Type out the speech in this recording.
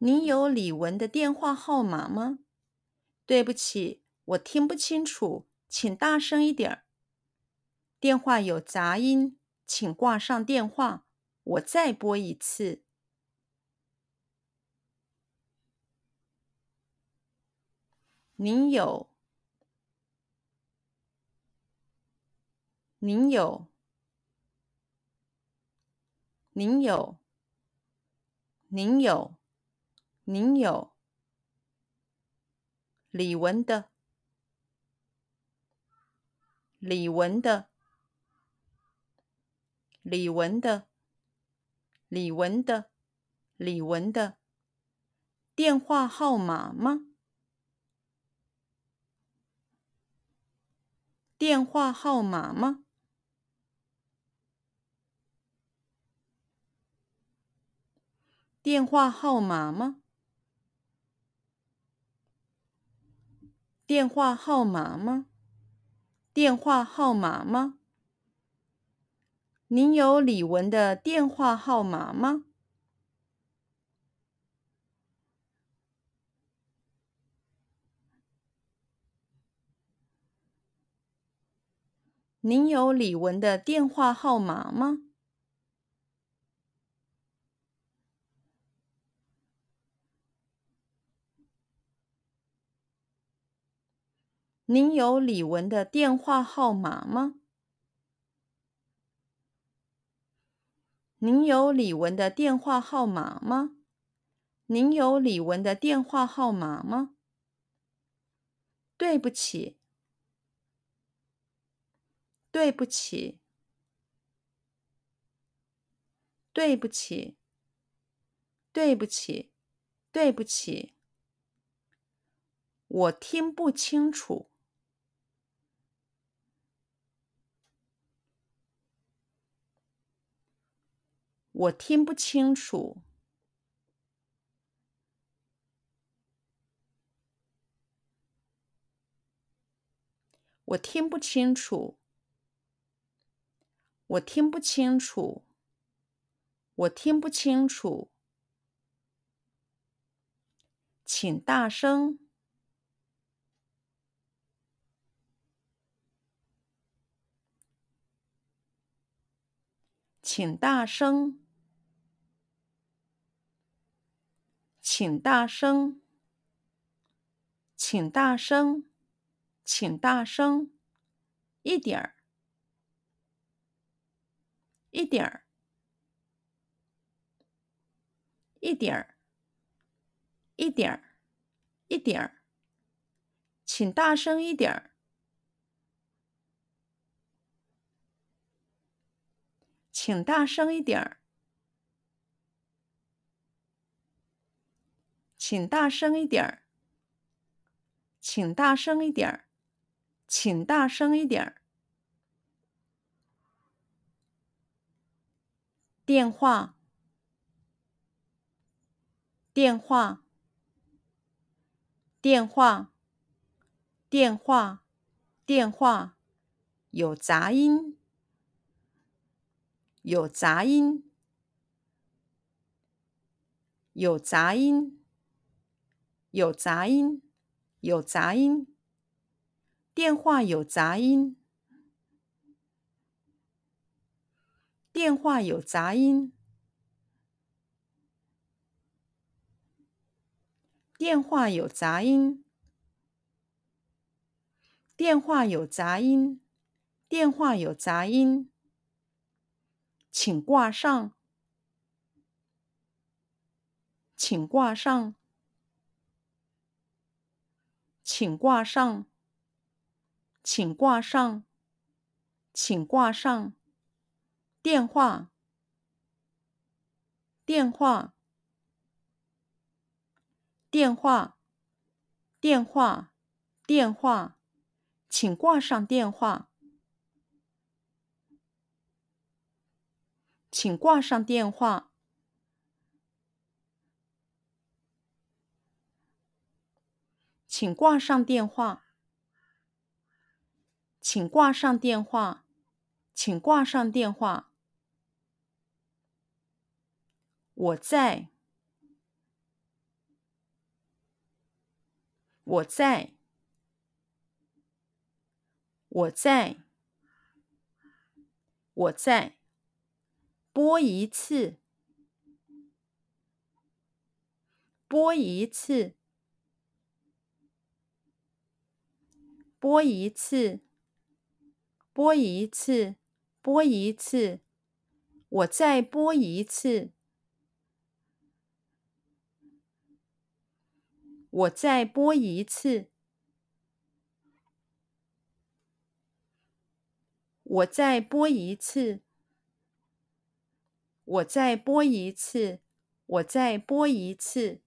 您有李文的电话号码吗？对不起，我听不清楚，请大声一点。电话有杂音，请挂上电话，我再拨一次。您有，您有，您有，您有，您有。李文的，李文的，李文的，李文的，李文的电话号码吗？电话号码吗？电话号码吗？电话号码吗？电话号码吗？您有李文的电话号码吗？您有李文的电话号码吗？您有李文的电话号码吗？您有李文的电话号码吗？您有李文的电话号码吗？对不起。对不起，对不起，对不起，对不起，我听不清楚，我听不清楚，我听不清楚。我听不清楚，我听不清楚，请大声，请大声，请大声，请大声，请大声，一点儿。一点儿，一点儿，一点儿，一点儿，请大声一点儿，请大声一点儿，请大声一点儿，请大声一点儿，请大声一点儿。电话，电话，电话，电话，电话，有杂音，有杂音，有杂音，有杂音，有杂音，电话有杂音。电话有杂音。电话有杂音。电话有杂音。电话有杂音。请挂上。请挂上。请挂上。请挂上。请挂上。电话，电话，电话，电话，电话，请挂上电话，请挂上电话，请挂上电话，请挂上电话，请挂上电话。我在，我在，我在，我在，播一次，播一次，播一次，播一次，播一次，我再播一次。我再播一次，我再播一次，我再播一次，我再播一次。